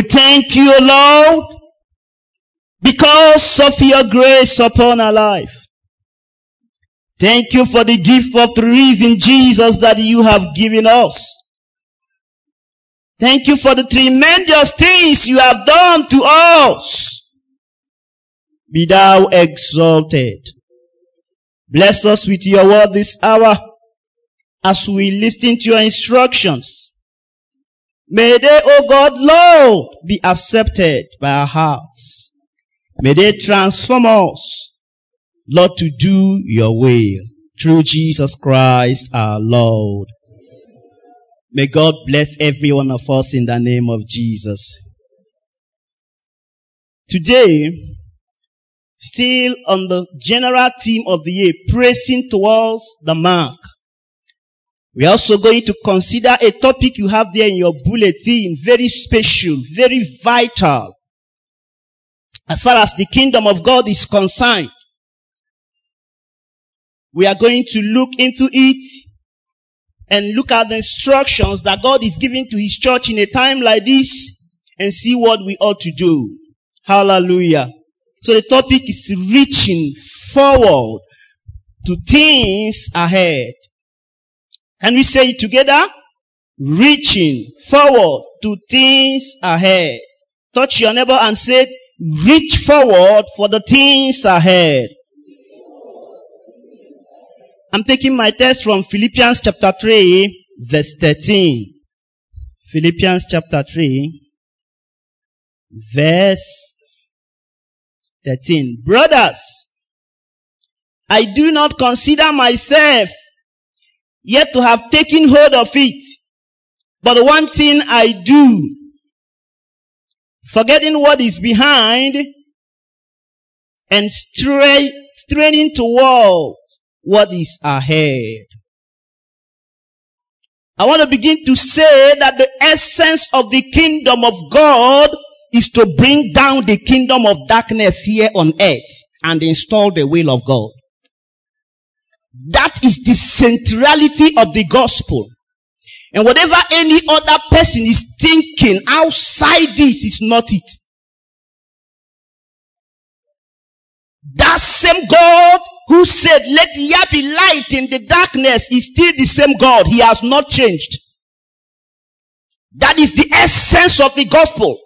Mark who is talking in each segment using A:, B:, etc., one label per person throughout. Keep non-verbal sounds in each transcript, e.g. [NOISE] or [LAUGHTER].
A: We thank you, Lord, because of your grace upon our life. Thank you for the gift of reason, Jesus, that you have given us. Thank you for the tremendous things you have done to us. Be thou exalted. Bless us with your word this hour as we listen to your instructions. May they, O God, Lord, be accepted by our hearts. May they transform us, Lord, to do your will through Jesus Christ our Lord. May God bless every one of us in the name of Jesus. Today, still on the general theme of the year, pressing towards the mark. We are also going to consider a topic you have there in your bulletin, very special, very vital, as far as the kingdom of God is concerned. We are going to look into it and look at the instructions that God is giving to His church in a time like this and see what we ought to do. Hallelujah. So the topic is reaching forward to things ahead. Can we say it together? Reaching forward to things ahead. Touch your neighbor and say, reach forward for the things ahead. I'm taking my text from Philippians chapter 3, verse 13. Philippians chapter 3, verse 13. Brothers, I do not consider myself yet to have taken hold of it. But one thing I do, forgetting what is behind and straining toward what is ahead. I want to begin to say that the essence of the kingdom of God is to bring down the kingdom of darkness here on earth and install the will of God. That is the centrality of the gospel. And whatever any other person is thinking outside this is not it. That same God who said, let there be light in the darkness is still the same God. He has not changed. That is the essence of the gospel.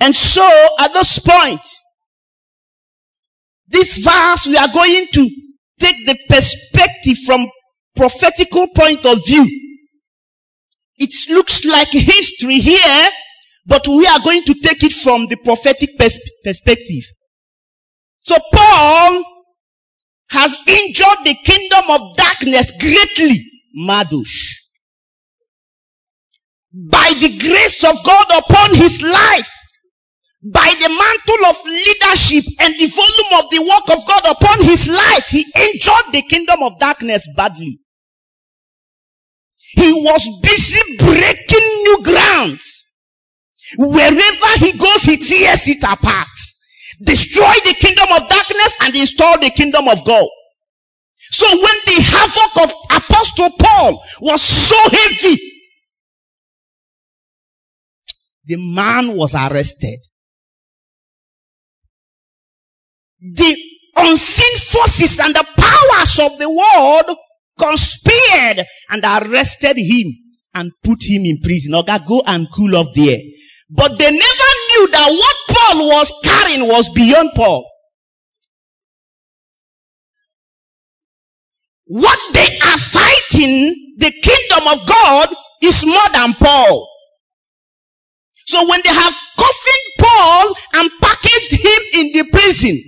A: And so at this point, this verse we are going to take the perspective from prophetical point of view. It looks like history here, but we are going to take it from the prophetic pers- perspective. So Paul has injured the kingdom of darkness greatly, Madush. By the grace of God upon his life, by the mantle of leadership and the volume of the work of God upon his life, he injured the kingdom of darkness badly. He was busy breaking new grounds. Wherever he goes, he tears it apart destroy the kingdom of darkness and install the kingdom of God. So when the havoc of Apostle Paul was so heavy, the man was arrested. The unseen forces and the powers of the world conspired and arrested him and put him in prison. Okay, go and cool off there. But they never knew that what Paul was carrying was beyond Paul. What they are fighting, the kingdom of God, is more than Paul. So when they have coffined Paul and packaged him in the prison,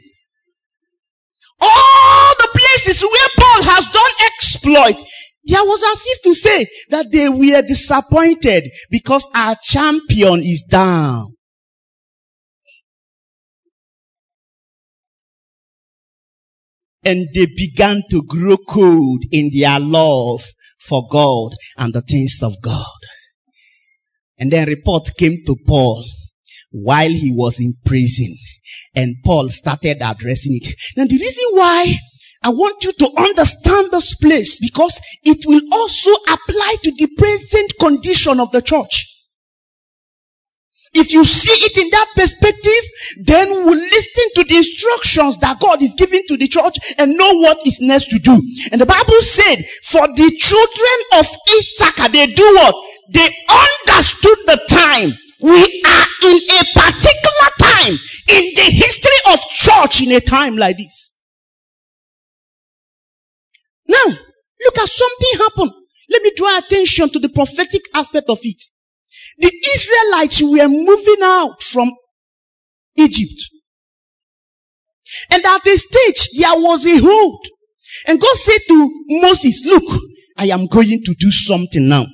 A: all the places where Paul has done exploit, there was as if to say that they were disappointed because our champion is down. And they began to grow cold in their love for God and the things of God. And then report came to Paul while he was in prison and Paul started addressing it. Now the reason why I want you to understand this place because it will also apply to the present condition of the church. If you see it in that perspective, then we will listen to the instructions that God is giving to the church and know what is next to do. And the Bible said, for the children of Issachar, they do what? They understood the time. We are in a particular time in the history of church in a time like this. Now, look at something happen. Let me draw attention to the prophetic aspect of it. The Israelites were moving out from Egypt. And at a stage, there was a hold. And God said to Moses, look, I am going to do something now.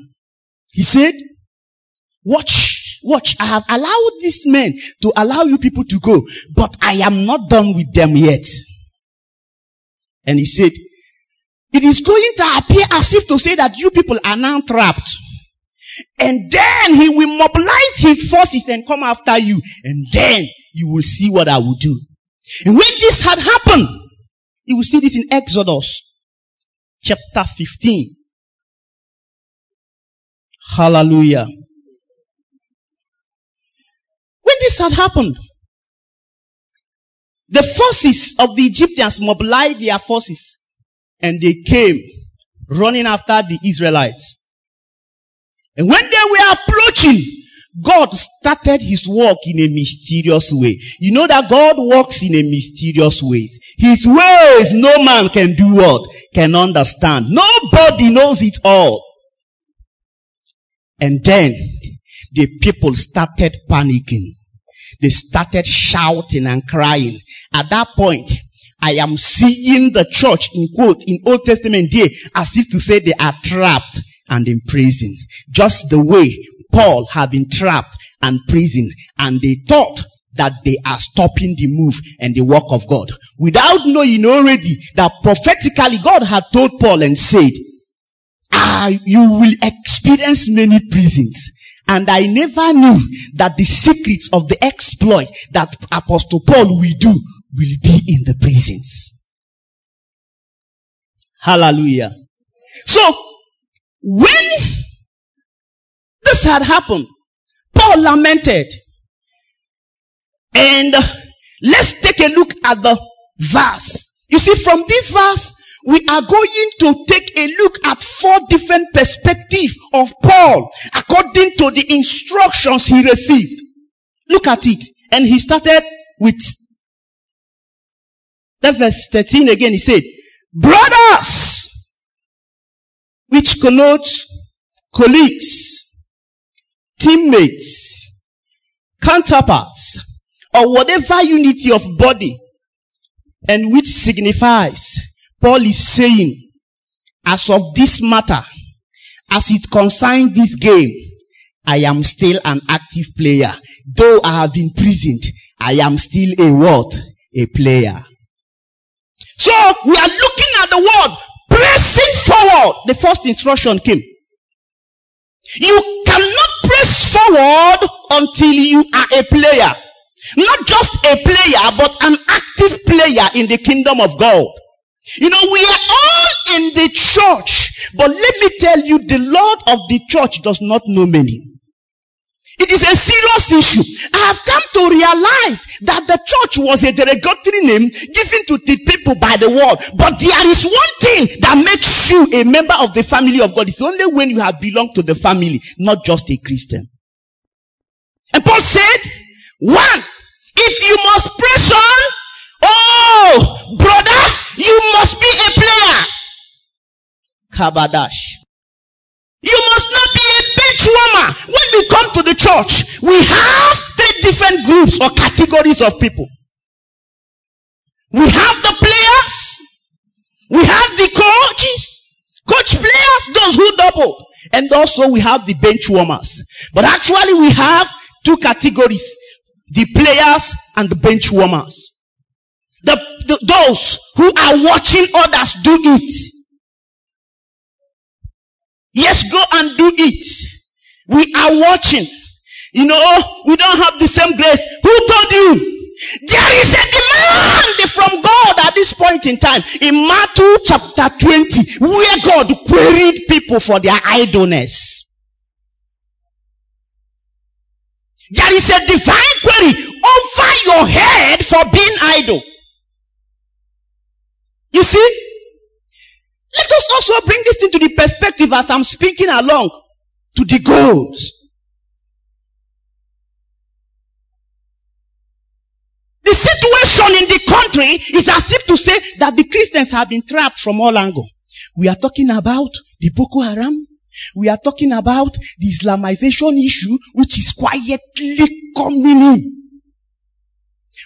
A: He said, watch, watch, I have allowed these men to allow you people to go, but I am not done with them yet. And he said, it is going to appear as if to say that you people are now trapped. And then he will mobilize his forces and come after you. And then you will see what I will do. And when this had happened, you will see this in Exodus chapter 15. Hallelujah. This had happened, the forces of the Egyptians mobilized their forces and they came running after the Israelites. And when they were approaching, God started his work in a mysterious way. You know that God works in a mysterious way. His ways no man can do what? Can understand. Nobody knows it all. And then the people started panicking. They started shouting and crying. At that point, I am seeing the church in quote in Old Testament day as if to say they are trapped and in prison. Just the way Paul had been trapped and prison and they thought that they are stopping the move and the work of God. Without knowing already that prophetically God had told Paul and said, ah, you will experience many prisons. And I never knew that the secrets of the exploit that Apostle Paul will do will be in the prisons. Hallelujah. So, when this had happened, Paul lamented. And let's take a look at the verse. You see, from this verse, we are going to take a look at four different perspectives of Paul according to the instructions he received. Look at it. And he started with that verse 13 again. He said, brothers, which connotes colleagues, teammates, counterparts, or whatever unity of body, and which signifies, Paul is saying, as of this matter, as it concerns this game, I am still an active player. Though I have been prisoned, I am still a what? A player. So we are looking at the word pressing forward. The first instruction came. You cannot press forward until you are a player. Not just a player, but an active player in the kingdom of God. You know, we are all in the church, but let me tell you, the Lord of the church does not know many. It is a serious issue. I have come to realize that the church was a derogatory name given to the people by the world. But there is one thing that makes you a member of the family of God. It's only when you have belonged to the family, not just a Christian. And Paul said, one, if you must press on, oh, brother, you must be a player. Kabadash. You must not be a bench warmer. When we come to the church, we have three different groups or categories of people. We have the players. We have the coaches. Coach players, those who double. And also we have the bench warmers. But actually we have two categories. The players and the bench warmers. The, the, those who are watching others do it. Yes, go and do it. We are watching. You know, oh, we don't have the same grace. Who told you? There is a demand from God at this point in time. In Matthew chapter 20, where God queried people for their idleness. There is a divine query over your head for being idle. You see? Let us also bring this into the perspective as I'm speaking along to the goals. The situation in the country is as if to say that the Christians have been trapped from all angles. We are talking about the Boko Haram. We are talking about the Islamization issue, which is quietly coming in.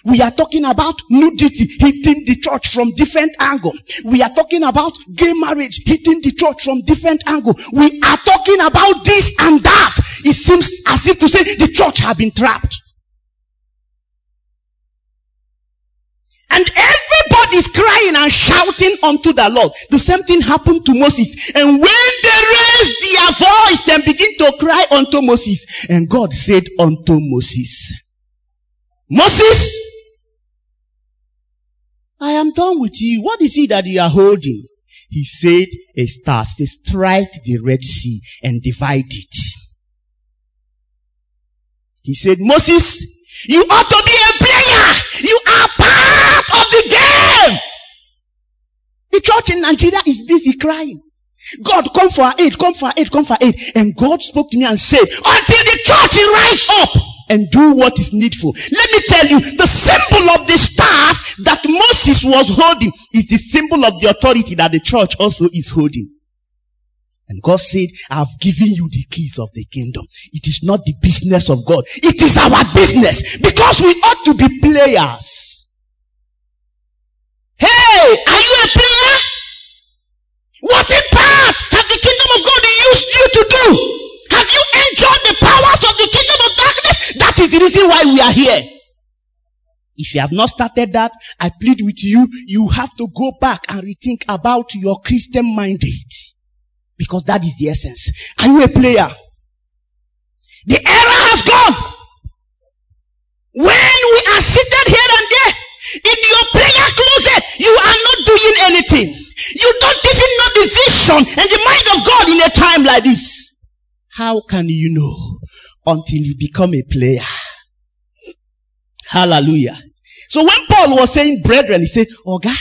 A: We are talking about nudity hitting the church from different angle. We are talking about gay marriage hitting the church from different angle. We are talking about this and that. It seems as if to say the church have been trapped. And everybody is crying and shouting unto the Lord. The same thing happened to Moses. And when they raised their voice and begin to cry unto Moses, and God said unto Moses, Moses, I am done with you. What is it that you are holding? He said, a staff. Say, strike the Red Sea and divide it. He said, Moses, you ought to be a player. You are part of the game. The church in Nigeria is busy crying. God, come for aid, come for aid, come for aid. And God spoke to me and said, until the church rise up and do what is needful. Let me tell you, the symbol of the staff that Moses was holding is the symbol of the authority that the church also is holding. And God said, I've given you the keys of the kingdom. It is not the business of God. It is our business because we ought to be players. Hey, are you a player? What impact has the kingdom of God used you to do? Have you enjoyed the powers of the kingdom? That is the reason why we are here. If you have not started that, I plead with you, you have to go back and rethink about your Christian mandate. Because that is the essence. Are you a player? The era has gone. When we are seated here and there, in your prayer closet, you are not doing anything. You don't even know the vision and the mind of God in a time like this. How can you know until you become a player? Hallelujah. So when Paul was saying brethren, he said, Oh God,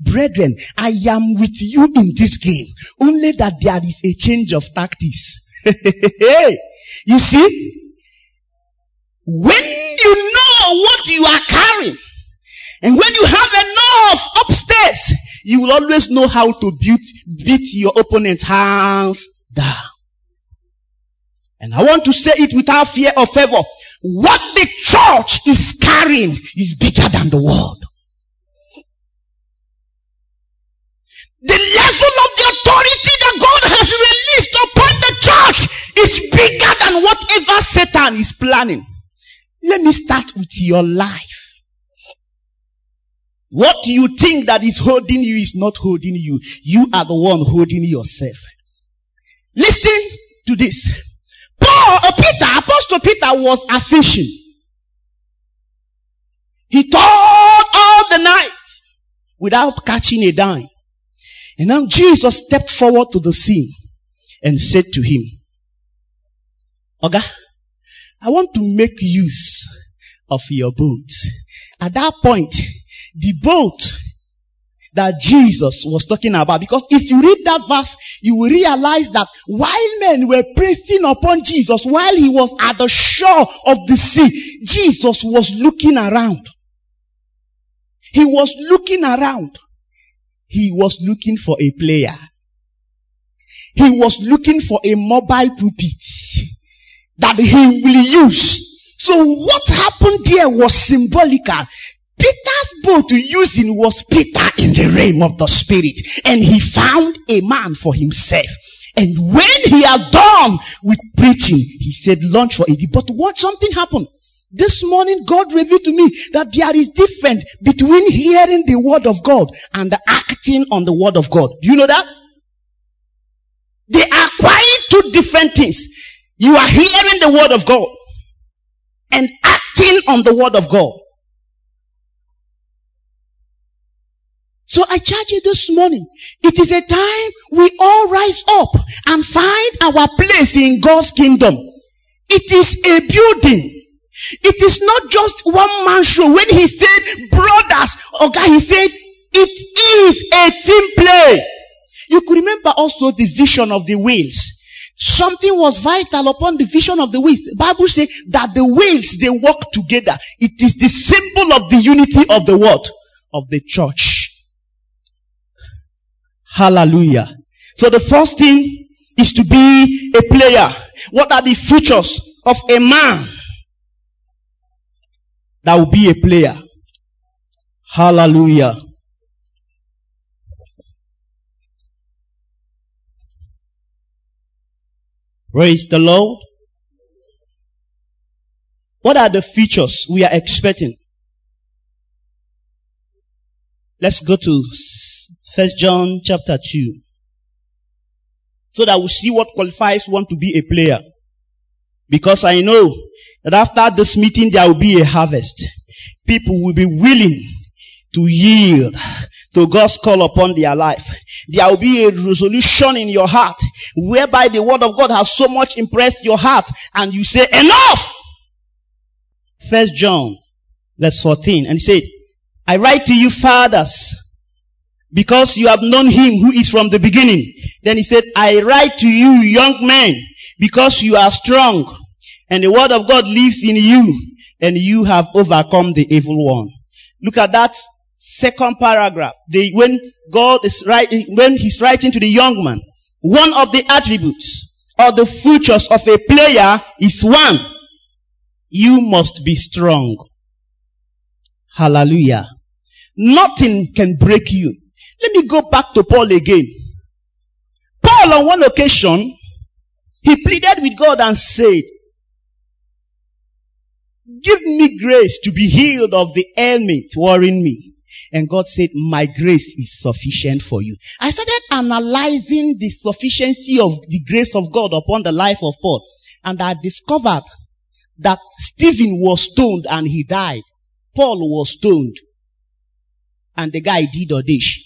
A: brethren, I am with you in this game. Only that there is a change of tactics. [LAUGHS] you see, when you know what you are carrying, and when you have enough upstairs, you will always know how to beat, beat your opponent's hands down. And I want to say it without fear or favor. What the church is carrying is bigger than the world. The level of the authority that God has released upon the church is bigger than whatever Satan is planning. Let me start with your life. What you think that is holding you is not holding you. You are the one holding yourself. Listen to this. Paul, uh, Peter, Apostle Peter was a fishing. He taught all the night without catching a dime. And now Jesus stepped forward to the scene and said to him, Oga, I want to make use of your boat. At that point, the boat that Jesus was talking about. Because if you read that verse, you will realize that while men were pressing upon Jesus, while he was at the shore of the sea, Jesus was looking around. He was looking around. He was looking for a player. He was looking for a mobile pulpit that he will use. So what happened there was symbolical. Peter's boat using was Peter in the realm of the spirit and he found a man for himself. And when he had done with preaching, he said launch for it. But what something happened? This morning God revealed to me that there is difference between hearing the word of God and acting on the word of God. Do you know that? They are quite two different things. You are hearing the word of God and acting on the word of God. So I charge you this morning. It is a time we all rise up and find our place in God's kingdom. It is a building. It is not just one man show. When he said brothers, okay, he said it is a team play. You could remember also the vision of the wheels. Something was vital upon the vision of the wheels. The Bible says that the wheels, they work together. It is the symbol of the unity of the world, Of the church. Hallelujah. So the first thing is to be a player. What are the features of a man that will be a player? Hallelujah. Praise the Lord. What are the features we are expecting? Let's go to First John chapter 2. So that we see what qualifies one to be a player. Because I know that after this meeting there will be a harvest. People will be willing to yield to God's call upon their life. There will be a resolution in your heart whereby the word of God has so much impressed your heart and you say enough. First John verse 14 and he said, I write to you fathers because you have known him who is from the beginning. Then he said, I write to you young men because you are strong and the word of God lives in you and you have overcome the evil one. Look at that second paragraph. The, when God is writing, when he's writing to the young man, one of the attributes or the features of a player is one. You must be strong. Hallelujah. Nothing can break you. Let me go back to Paul again. Paul on one occasion, he pleaded with God and said, give me grace to be healed of the ailment worrying me. And God said, my grace is sufficient for you. I started analyzing the sufficiency of the grace of God upon the life of Paul. And I discovered that Stephen was stoned and he died. Paul was stoned. And the guy did audition.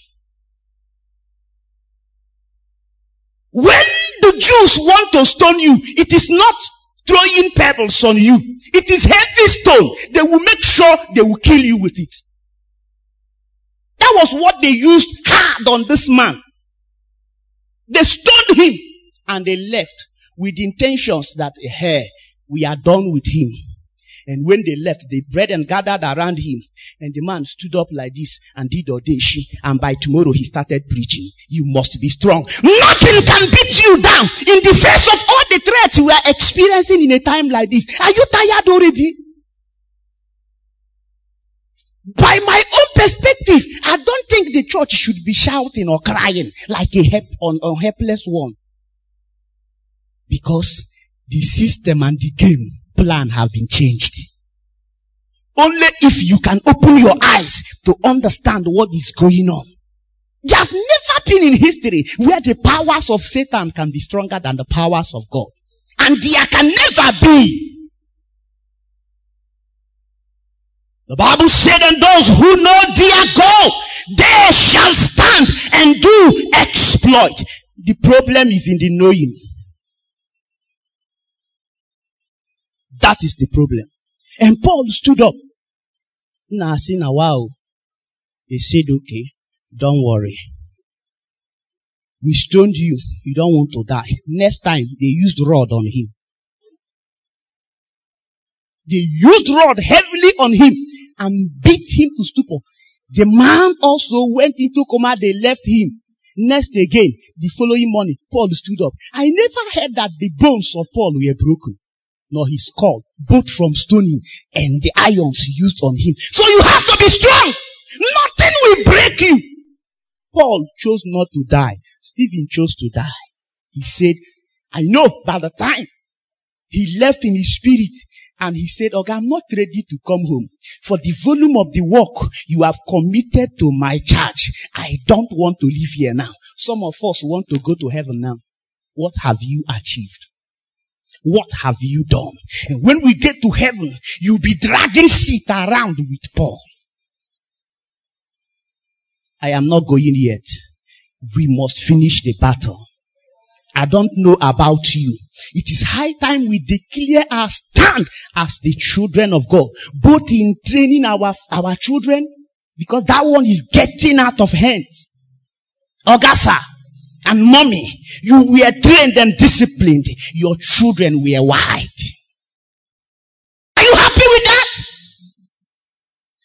A: When the Jews want to stone you, it is not throwing pebbles on you. It is heavy stone. They will make sure they will kill you with it. That was what they used hard on this man. They stoned him and they left with intentions that, hey, we are done with him. And when they left, they the brethren gathered around him and the man stood up like this and did audition. And by tomorrow he started preaching. You must be strong. Nothing can beat you down in the face of all the threats we are experiencing in a time like this. Are you tired already? By my own perspective, I don't think the church should be shouting or crying like a help on helpless one. Because the system and the game plan have been changed. Only if you can open your eyes to understand what is going on. There has never been in history where the powers of Satan can be stronger than the powers of God. And there can never be. The Bible said, and those who know their God, they shall stand and do exploit. The problem is in the knowing. That is the problem. And Paul stood up. Now, see now, wow. He said, okay, don't worry. We stoned you. You don't want to die. Next time, they used rod on him. They used rod heavily on him and beat him to stupor. The man also went into coma. They left him. Next again, the following morning, Paul stood up. I never heard that the bones of Paul were broken nor his skull, both from stoning and the irons used on him. So you have to be strong. Nothing will break you. Paul chose not to die. Stephen chose to die. He said, I know by the time he left in his spirit and he said, okay, I'm not ready to come home for the volume of the work you have committed to my charge. I don't want to live here now. Some of us want to go to heaven now. What have you achieved? What have you done? And when we get to heaven, you'll be dragging seat around with Paul. I am not going yet. We must finish the battle. I don't know about you. It is high time we declare our stand as the children of God, both in training our, our children, because that one is getting out of hands. Augusta and mommy, you were trained and disciplined. Your children were white. Are you happy with that?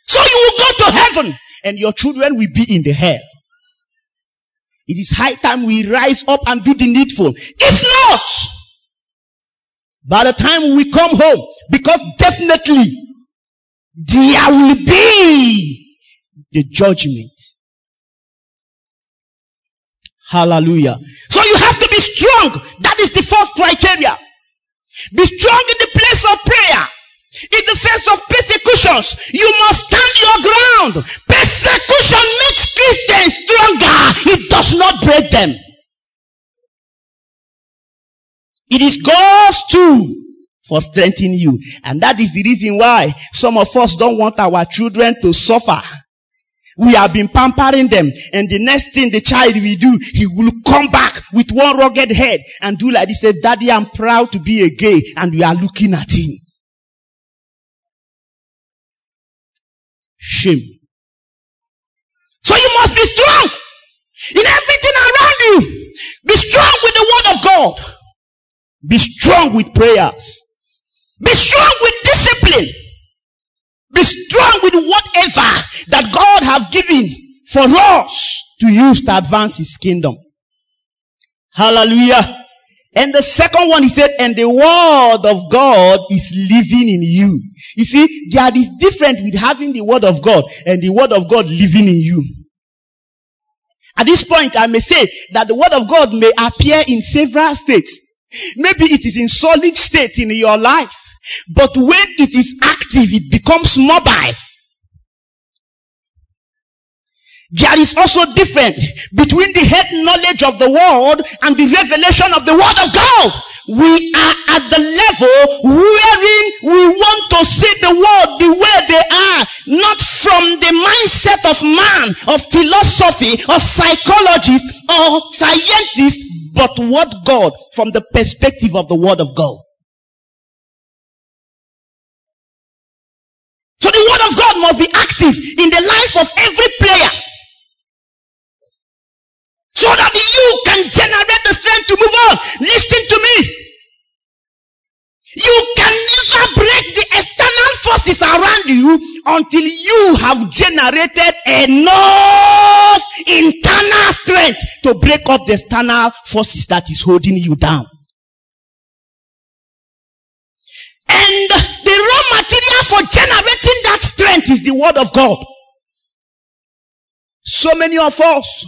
A: So you will go to heaven and your children will be in the hell. It is high time we rise up and do the needful. If not, by the time we come home, because definitely there will be the judgment. Hallelujah. So you have to be strong. That is the first criteria. Be strong in the place of prayer. In the face of persecutions, you must stand your ground. Persecution makes Christians stronger. It does not break them. It is God's tool for strengthening you. And that is the reason why some of us don't want our children to suffer. We have been pampering them and the next thing the child will do, he will come back with one rugged head and do like this, say, daddy, I'm proud to be a gay and we are looking at him. Shame. So you must be strong in everything around you. Be strong with the word of God. Be strong with prayers. Be strong with discipline. Be strong with whatever that God has given for us to use to advance His kingdom. Hallelujah. And the second one, he said, and the word of God is living in you. You see, there is different with having the word of God and the word of God living in you. At this point, I may say that the word of God may appear in several states. Maybe it is in solid state in your life. But when it is active, it becomes mobile. There is also difference between the head knowledge of the world and the revelation of the word of God. We are at the level wherein we want to see the world the way they are, not from the mindset of man, of philosophy, of psychology, or scientist, but what God from the perspective of the word of God. Of God must be active in the life of every player. So that you can generate the strength to move on. Listen to me. You can never break the external forces around you until you have generated enough internal strength to break up the external forces that is holding you down. And the raw material for generating that strength is the word of God. So many of us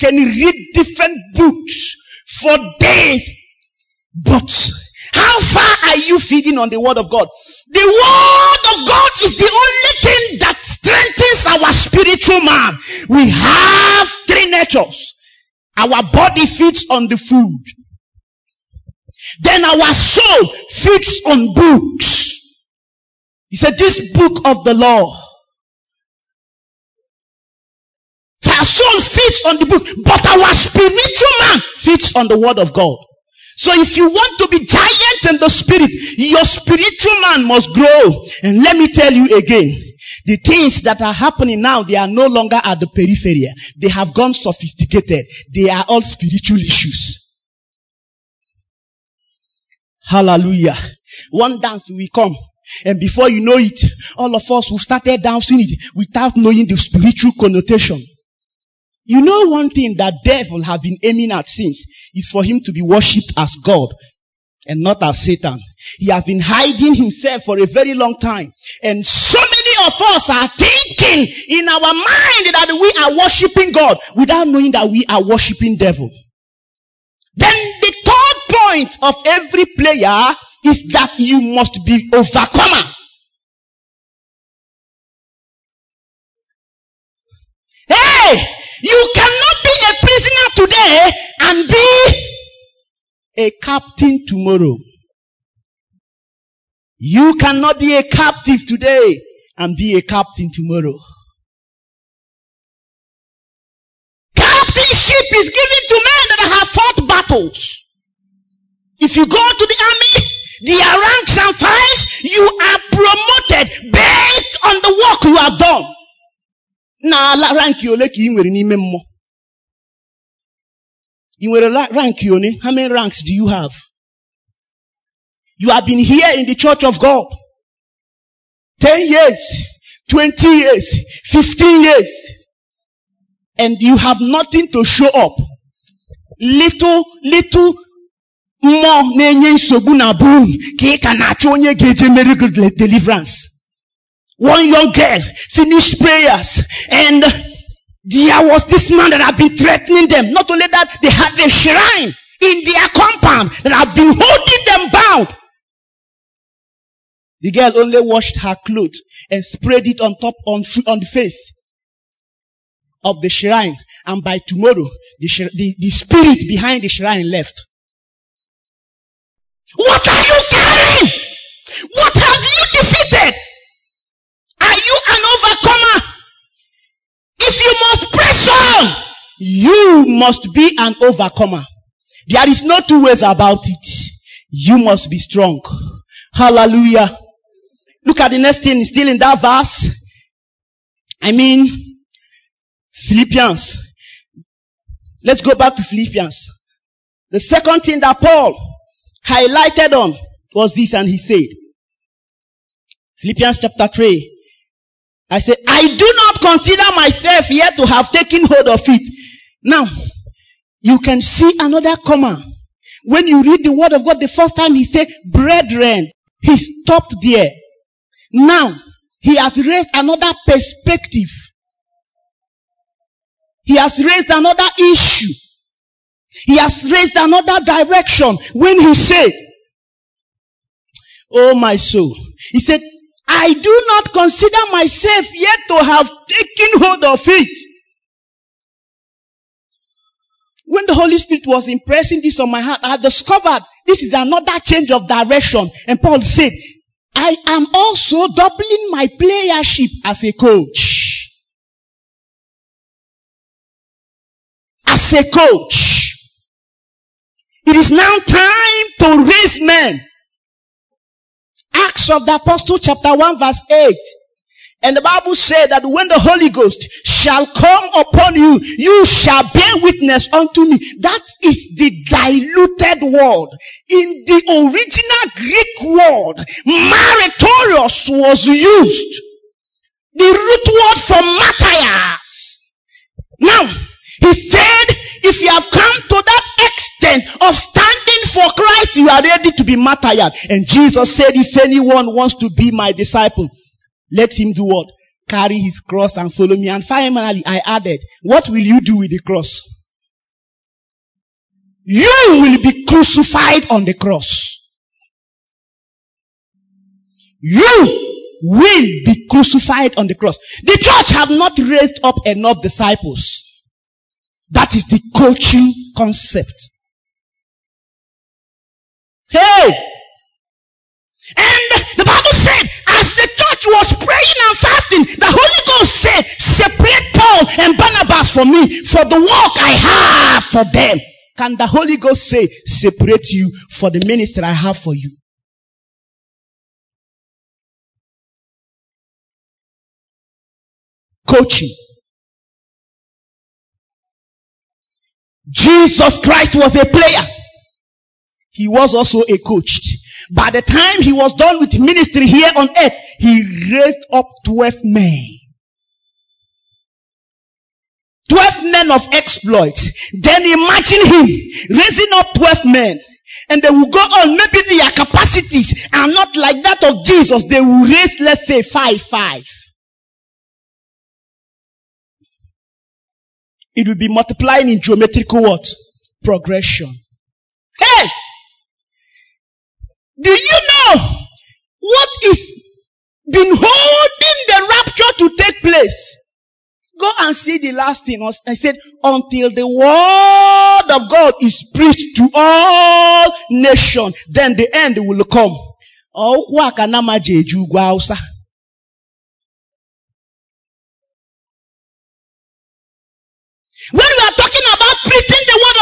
A: can read different books for days, but how far are you feeding on the word of God? The word of God is the only thing that strengthens our spiritual man. We have three natures. Our body feeds on the food. Then our soul feeds on books. He said, this book of the law. Our soul feeds on the book, but our spiritual man feeds on the word of God. So if you want to be giant in the spirit, your spiritual man must grow. And let me tell you again, the things that are happening now, they are no longer at the periphery. They have gone sophisticated. They are all spiritual issues. Hallelujah. One dance will come. And before you know it, all of us will started dancing it without knowing the spiritual connotation. You know one thing that devil have been aiming at since is for him to be worshipped as God and not as Satan. He has been hiding himself for a very long time. And so many of us are thinking in our mind that we are worshiping God without knowing that we are worshiping devil. Then point of every player is that you must be overcomer. Hey! You cannot be a prisoner today and be a captain tomorrow. You cannot be a captive today and be a captain tomorrow. Captainship is given to men that have fought battles. If you go to the army, their ranks and files, you are promoted based on the work you have done. N'ala rank ole ka ị nwere n'ime mmụọ? Ị nwere rank one? How many ranks do you have? You have been here in the church of God. 10 years, 20 years, 15 years. And you have nothing to show up. Little, little mmụọ na-enye nsogbu na unu ka ị ka na-achọ onye ga-eje deliverance. One young girl finished prayers and there was this man that had been threatening them. Not only that, they had a shrine in their compound that had been holding them bound. The girl only washed her clothes and sprayed it on top on, on the face of the shrine. And by tomorrow, the, the, the spirit behind the shrine left. What are you carrying? What have you defeated? Are you an overcomer? If you must press on, you must be an overcomer. There is no two ways about it. You must be strong. Hallelujah. Look at the next thing, still in that verse. I mean, Philippians. Let's go back to Philippians. The second thing that Paul highlighted on was this, and he said, Philippians chapter 3. I say, I do not consider myself yet to have taken hold of it. Now, you can see another comma. When you read the word of God the first time, he said, brethren. He stopped there. Now, he has raised another perspective. He has raised another issue. He has raised another direction when he said, Oh my soul. He said, I do not consider myself yet to have taken hold of it. When the Holy Spirit was impressing this on my heart, I discovered this is another change of direction. And Paul said, I am also doubling my playership as a coach. As a coach. It is now time to raise men. Acts of the Apostle chapter 1 verse 8. And the Bible said that when the Holy Ghost shall come upon you, you shall bear witness unto me. That is the diluted word. In the original Greek word, meritorious was used. The root word for Matthias. Now, he said, if you have come to that extent of standing for Christ, you are ready to be martyred. And Jesus said, if anyone wants to be my disciple, let him do what? Carry his cross and follow me. And finally, I added, what will you do with the cross? You will be crucified on the cross. You will be crucified on the cross. The church have not raised up enough disciples. That is the coaching concept. Hey! And the Bible said, as the church was praying and fasting, the Holy Ghost said, separate Paul and Barnabas for me, for the work I have for them. Can the Holy Ghost say, separate you for the ministry I have for you? Coaching. Jesus Christ was a player. He was also a coach. By the time he was done with ministry here on earth, he raised up 12 men. 12 men of exploits. Then imagine him raising up 12 men. And they will go on. Maybe their capacities are not like that of Jesus. They will raise, let's say, five, five. It will be multiplying in geometrical what? Progression. Hey! Do you know what is been holding the rapture to take place? Go and see the last thing. I said, until the word of God is preached to all nations, then the end will come. Oh, Ọkwa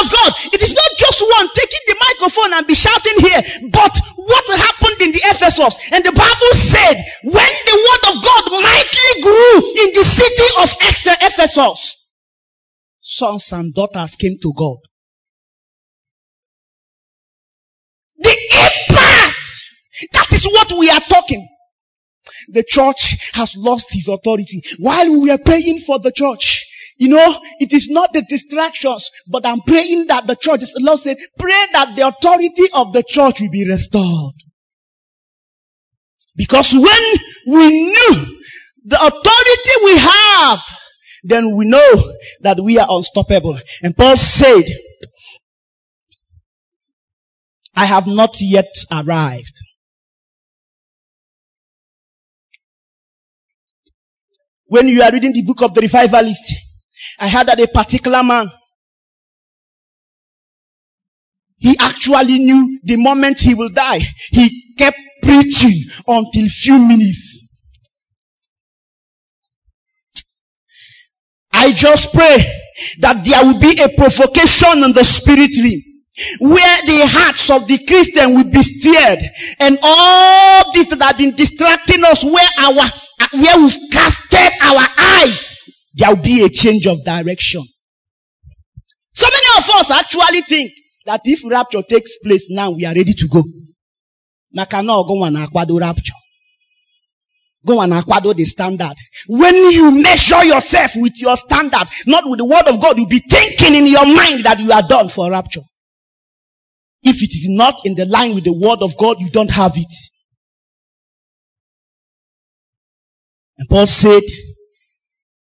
A: God, it is not just one taking the microphone and be shouting here. But what happened in the Ephesus? And the Bible said, when the word of God mightily grew in the city of Ephesus, sons and daughters came to God. The impact! That is what we are talking. The church has lost his authority. While we were praying for the church, you know, it is not the distractions, but I'm praying that the church, the Lord said, pray that the authority of the church will be restored. Because when we knew the authority we have, then we know that we are unstoppable. And Paul said, I have not yet arrived. When you are reading the book of the revivalist, I heard that a particular man, he actually knew the moment he will die. He kept preaching until few minutes. I just pray that there will be a provocation on the spirit realm where the hearts of the Christian will be stirred and all this that have been distracting us where our where we've casted our eyes there will be a change of direction. So many of us actually think that if rapture takes place now, we are ready to go. Maka na ọgụ nwa na-akwado rapture. Go and akwado the standard. When you measure yourself with your standard, not with the word of God, you'll be thinking in your mind that you are done for rapture. If it is not in the line with the word of God, you don't have it. And Paul said,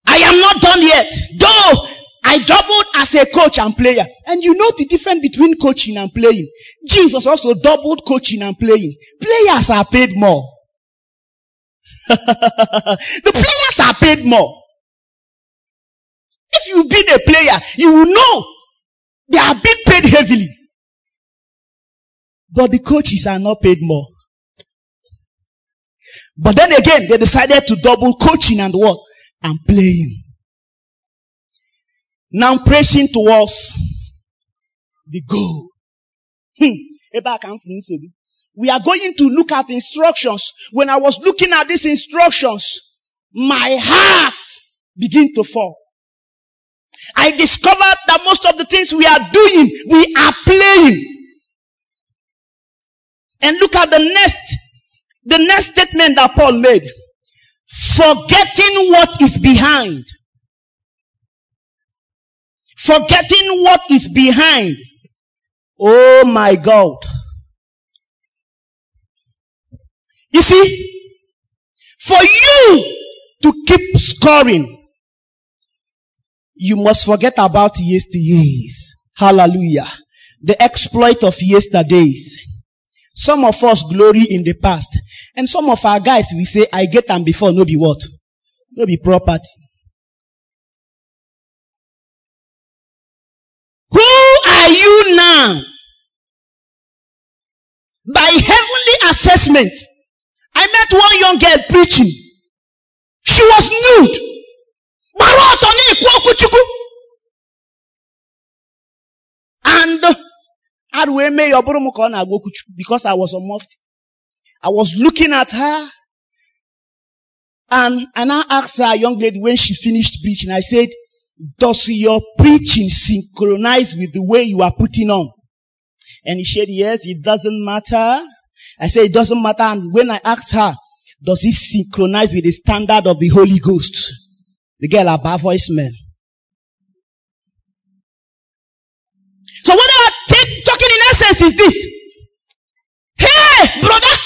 A: I am not done yet. Though I doubled as a coach and player. And you know the difference between coaching and playing. Jesus also doubled coaching and playing. Players are paid more. [LAUGHS] the players are paid more. If you've been a player, you will know they are being paid heavily. But the coaches are not paid more. But then again, they decided to double coaching and what? And playing. Now pressing towards the goal. Hmm. We are going to look at instructions. When I was looking at these instructions, my heart began to fall. I discovered that most of the things we are doing, we are playing. And look at the next, the next statement that Paul made. Forgetting what is behind. Forgetting what is behind. Oh my God. You see, for you to keep scoring, you must forget about yesterdays. Hallelujah. The exploit of yesterdays. Some of us glory in the past. And some of our guys, we say, I get them before, no be what? No be property. Who are you now? By heavenly assessment, I met one young girl preaching. She was nude. And because I was a mufti. I was looking at her and, and I asked her, young lady, when she finished preaching, I said, does your preaching synchronize with the way you are putting on? And she said, yes, it doesn't matter. I said, it doesn't matter. And when I asked her, does it synchronize with the standard of the Holy Ghost? The girl bad voice man. So what I'm talking in essence is this. Hey, brother,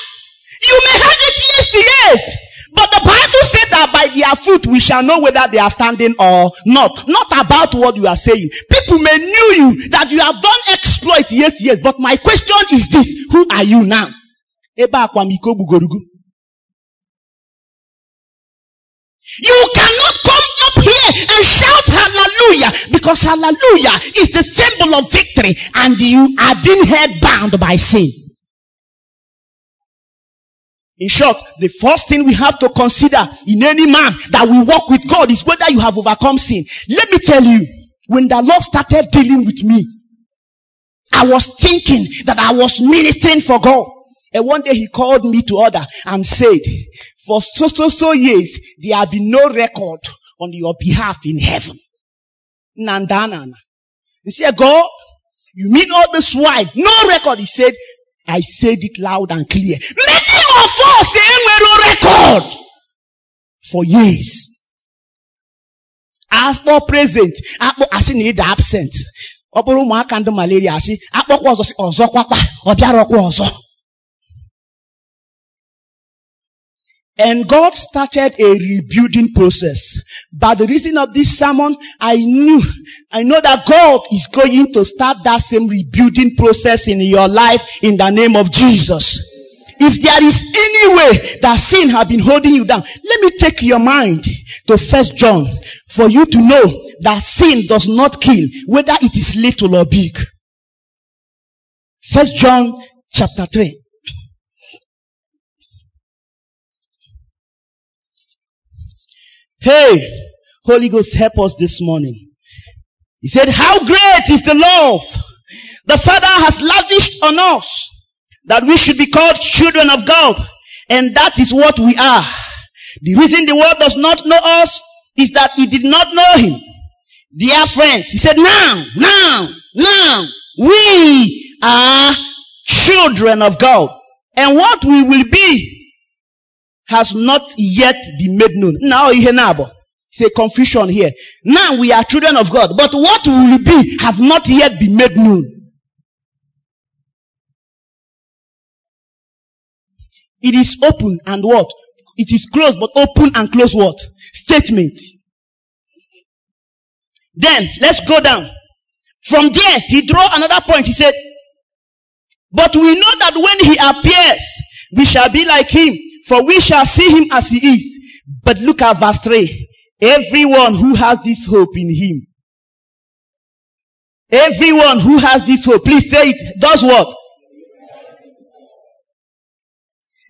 A: you may have it years, but the Bible said that by their fruit we shall know whether they are standing or not. Not about what you are saying. People may knew you that you have done exploit yes, yes. But my question is this: Who are you now? You cannot come up here and shout hallelujah because hallelujah is the symbol of victory and you are being held bound by sin. In short, the first thing we have to consider in any man that we walk with God is whether you have overcome sin. Let me tell you, when the Lord started dealing with me, I was thinking that I was ministering for God. And one day he called me to order and said, for so, so, so years, there have been no record on your behalf in heaven. Nandanana. He said, God, you mean all this while? No record. He said, I said it loud and clear. Many of us, they were no record for years. Akpọ present, akpọ asị na ịda absent. Ọ bụrụ ụmụaka ndị malaria asị, akpọkwa ọzọ sị, ọzọ kwakwa, ọ bịarọkwa ọzọ. And God started a rebuilding process. By the reason of this sermon, I knew, I know that God is going to start that same rebuilding process in your life in the name of Jesus. If there is any way that sin has been holding you down, let me take your mind to first John for you to know that sin does not kill, whether it is little or big. First John chapter 3. Hey, Holy Ghost, help us this morning. He said, how great is the love the Father has lavished on us that we should be called children of God. And that is what we are. The reason the world does not know us is that it did not know Him. Dear friends, He said, now, now, now, we are children of God. And what we will be has not yet been made known. Now, it's a confusion here. Now we are children of God, but what will be have not yet been made known. It is open and what? It is closed, but open and closed what? Statement. Then, let's go down. From there, he drew another point. He said, but we know that when he appears, we shall be like him, for we shall see him as he is. But look at verse 3. Everyone who has this hope in him. Everyone who has this hope, please say it, does what?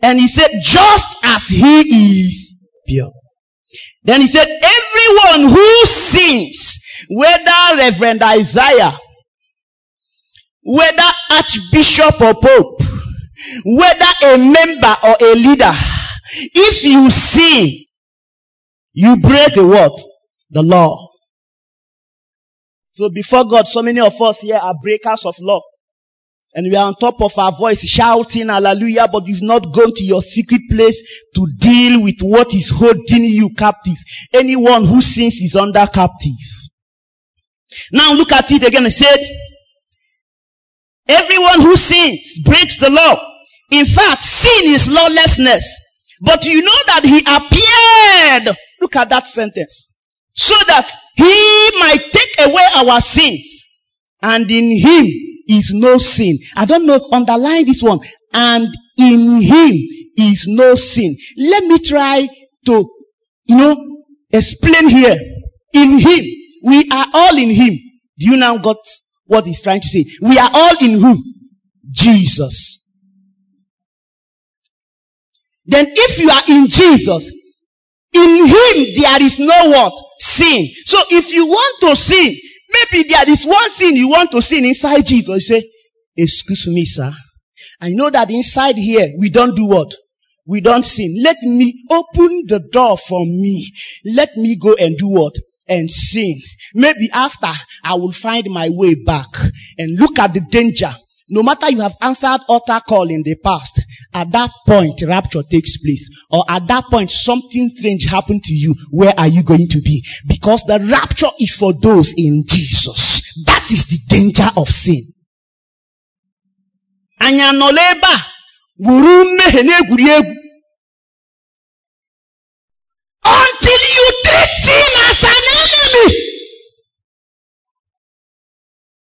A: And he said, just as he is pure. Then he said, everyone who sins, whether Reverend Isaiah, whether Archbishop or Pope, whether a member or a leader, if you sin, you break the what? The law. So before God, so many of us here are breakers of law. And we are on top of our voice shouting hallelujah, but you've not gone to your secret place to deal with what is holding you captive. Anyone who sins is under captive. Now look at it again. It said, everyone who sins breaks the law. In fact, sin is lawlessness. But you know that he appeared. Look at that sentence. So that he might take away our sins. And in him is no sin. I don't know, underline this one. And in him is no sin. Let me try to, you know, explain here. In him, we are all in him. Do you now got what he's trying to say? We are all in who? Jesus. Then if you are in Jesus, in him there is no what? Sin. So if you want to sin, maybe there is one sin you want to sin inside Jesus. You say, excuse me, sir. I know that inside here we don't do what? We don't sin. Let me open the door for me. Let me go and do what? And sin. Maybe after I will find my way back and look at the danger. No matter you have answered altar call in the past, at that point rapture takes place. Or at that point something strange happened to you. Where are you going to be? Because the rapture is for those in Jesus. That is the danger of sin. Until you treat sin as an enemy.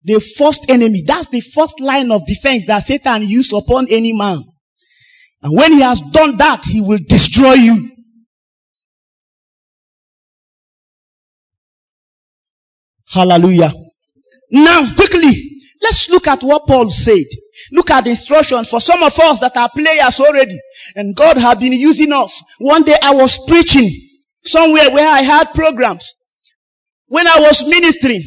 A: The first enemy, that's the first line of defense that Satan used upon any man. And when he has done that, he will destroy you. Hallelujah. Now, quickly, let's look at what Paul said. Look at the instructions for some of us that are players already. And God has been using us. One day I was preaching somewhere where I had programs. When I was ministering,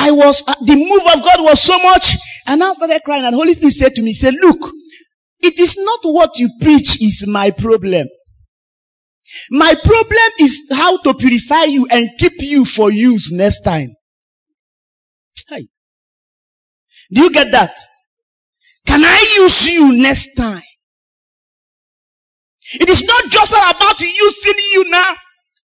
A: I was, uh, the move of God was so much, and I started crying, and Holy Spirit said to me, he said, look, it is not what you preach is my problem. My problem is how to purify you and keep you for use next time. Hey. Do you get that? Can I use you next time? It is not just about using you now.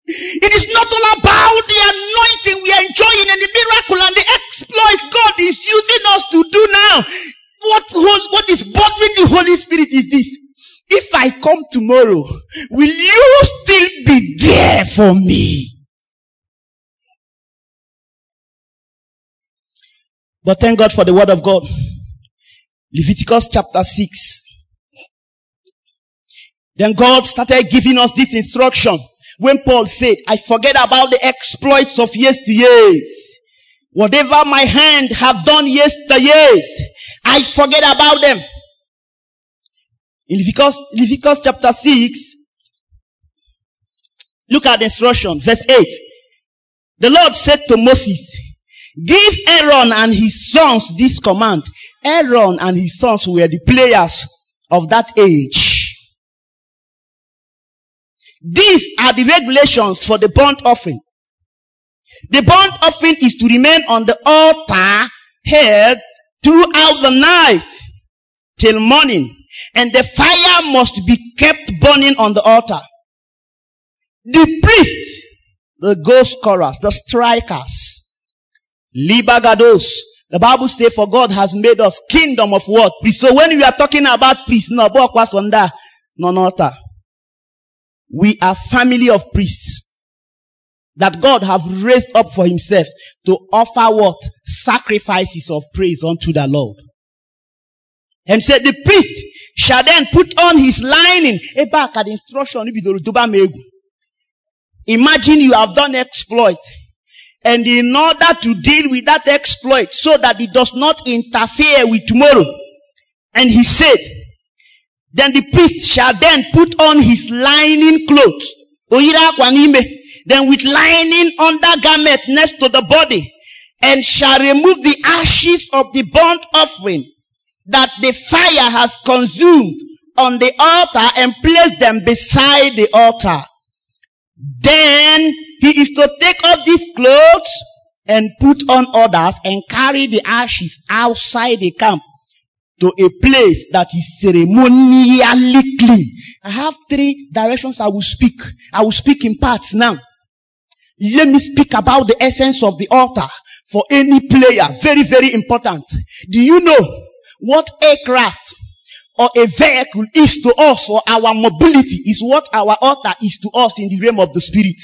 A: It is not all about the anointing we are enjoying and the miracle and the exploits God is using us to do now. What, what is bothering the Holy Spirit is this. If I come tomorrow, will you still be there for me? But thank God for the word of God. Leviticus chapter 6. Then God started giving us this instruction. When Paul said, I forget about the exploits of yesteryears. Whatever my hand have done yesteryears, I forget about them. In Leviticus, Leviticus chapter 6, look at the instruction, verse 8. The Lord said to Moses, give Aaron and his sons this command. Aaron and his sons were the players of that age. These are the regulations for the burnt offering. The burnt offering is to remain on the altar head throughout the night till morning. And the fire must be kept burning on the altar. The priests, the ghost chorus, the strikers, libagados. The Bible says, for God has made us kingdom of what? Priests. So when we are talking about priests, no, book was on that, no altar. We are family of priests that God have raised up for himself to offer what? Sacrifices of praise unto the Lord. And said the priest shall then put on his lining. Back at instruction. Imagine you have done exploit. And in order to deal with that exploit so that it does not interfere with tomorrow. And he said, then the priest shall then put on his lining clothes. Then with lining undergarment next to the body. And shall remove the ashes of the burnt offering that the fire has consumed on the altar and place them beside the altar. Then he is to take off these clothes and put on others and carry the ashes outside the camp to a place that is ceremonially clean. I have three directions I will speak. I will speak in parts now. Let me speak about the essence of the altar for any player. Very, very important. Do you know what aircraft or a vehicle is to us for our mobility is what our altar is to us in the realm of the spirit.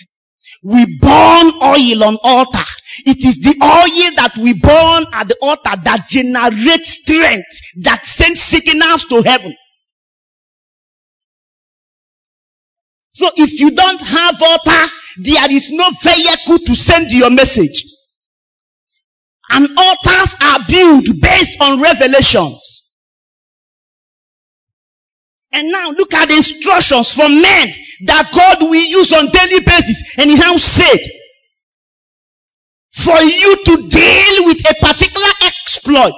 A: We burn oil on altar. It is the oil that we burn at the altar that generates strength, that sends signals to heaven. So if you don't have altar, there is no vehicle to send your message. And altars are built based on revelations. And now look at the instructions from men that God will use on daily basis. And he now said, for you to deal with a particular exploit.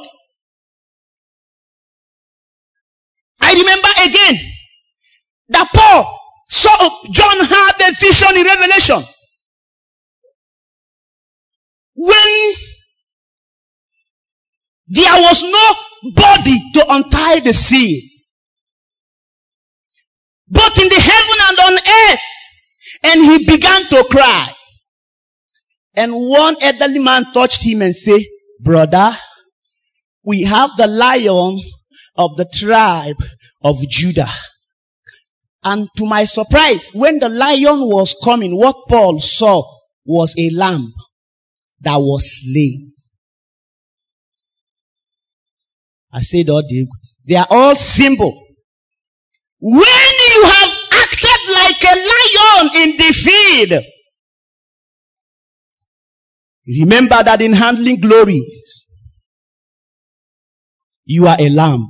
A: I remember again that Paul saw John had a vision in Revelation. When there was no body to untie the sea. Both in the heaven and on earth. And he began to cry. And one elderly man touched him and said, brother, we have the lion of the tribe of Judah. And to my surprise, when the lion was coming, what Paul saw was a lamb that was slain. I said all they, they are all symbol. When you have acted like a lion in the field, remember that in handling glories, you are a lamb.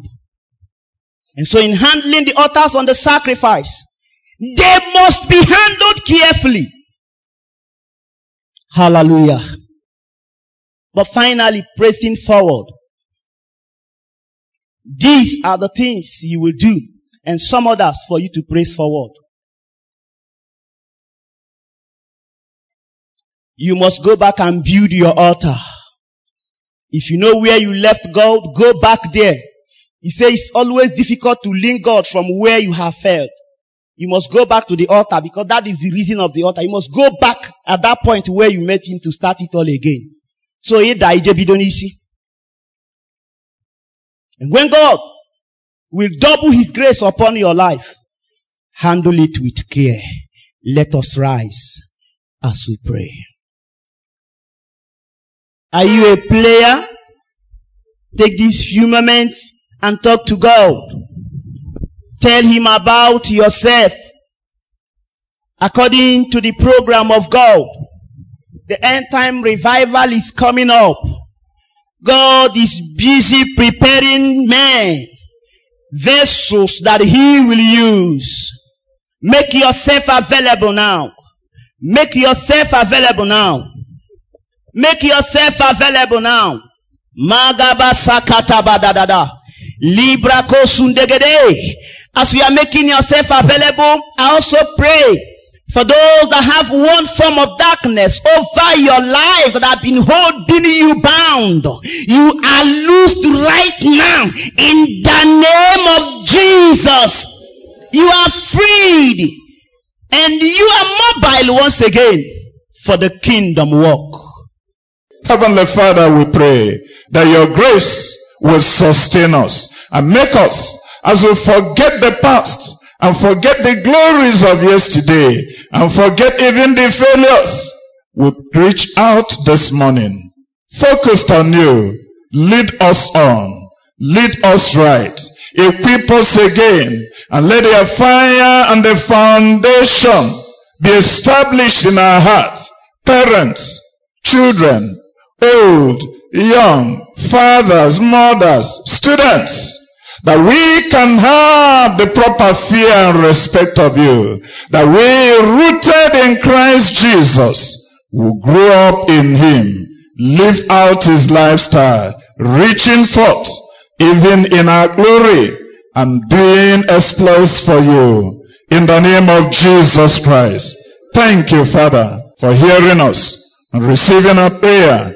A: And so in handling the altars on the sacrifice, they must be handled carefully. Hallelujah. but finally pressing forward. These are the things you will do and some others for you to press forward. You must go back and build your altar. If you know where you left God, go back there. He says it's always difficult to link God from where you have failed. You must go back to the altar because that is the reason of the altar. You must go back at that point where you met him to start it all again. So And when God will double his grace upon your life, handle it with care. Let us rise as we pray. Are you a player? Take these few moments and talk to God. Tell Him about yourself. According to the program of God, the end time revival is coming up. God is busy preparing men, vessels that He will use. Make yourself available now. Make yourself available now. Make yourself available now. Magaba sakata badadada. Libra kosundegede. As you are making yourself available, I also pray for those that have one form of darkness over your life that have been holding you bound. You are loosed right now in the name of Jesus. You are freed and you are mobile once again for the kingdom work.
B: Heavenly Father, we pray that your grace will sustain us and make us, as we forget the past and forget the glories of yesterday and forget even the failures, we reach out this morning, focused on you, lead us on, lead us right, equip us again, and let your fire and the foundation be established in our hearts, parents, children, old, young, fathers, mothers, students, that we can have the proper fear and respect of you, that we rooted in Christ Jesus will grow up in Him, live out His lifestyle, reaching forth even in our glory and doing exploits for you. In the name of Jesus Christ. Thank you, Father, for hearing us and receiving our prayer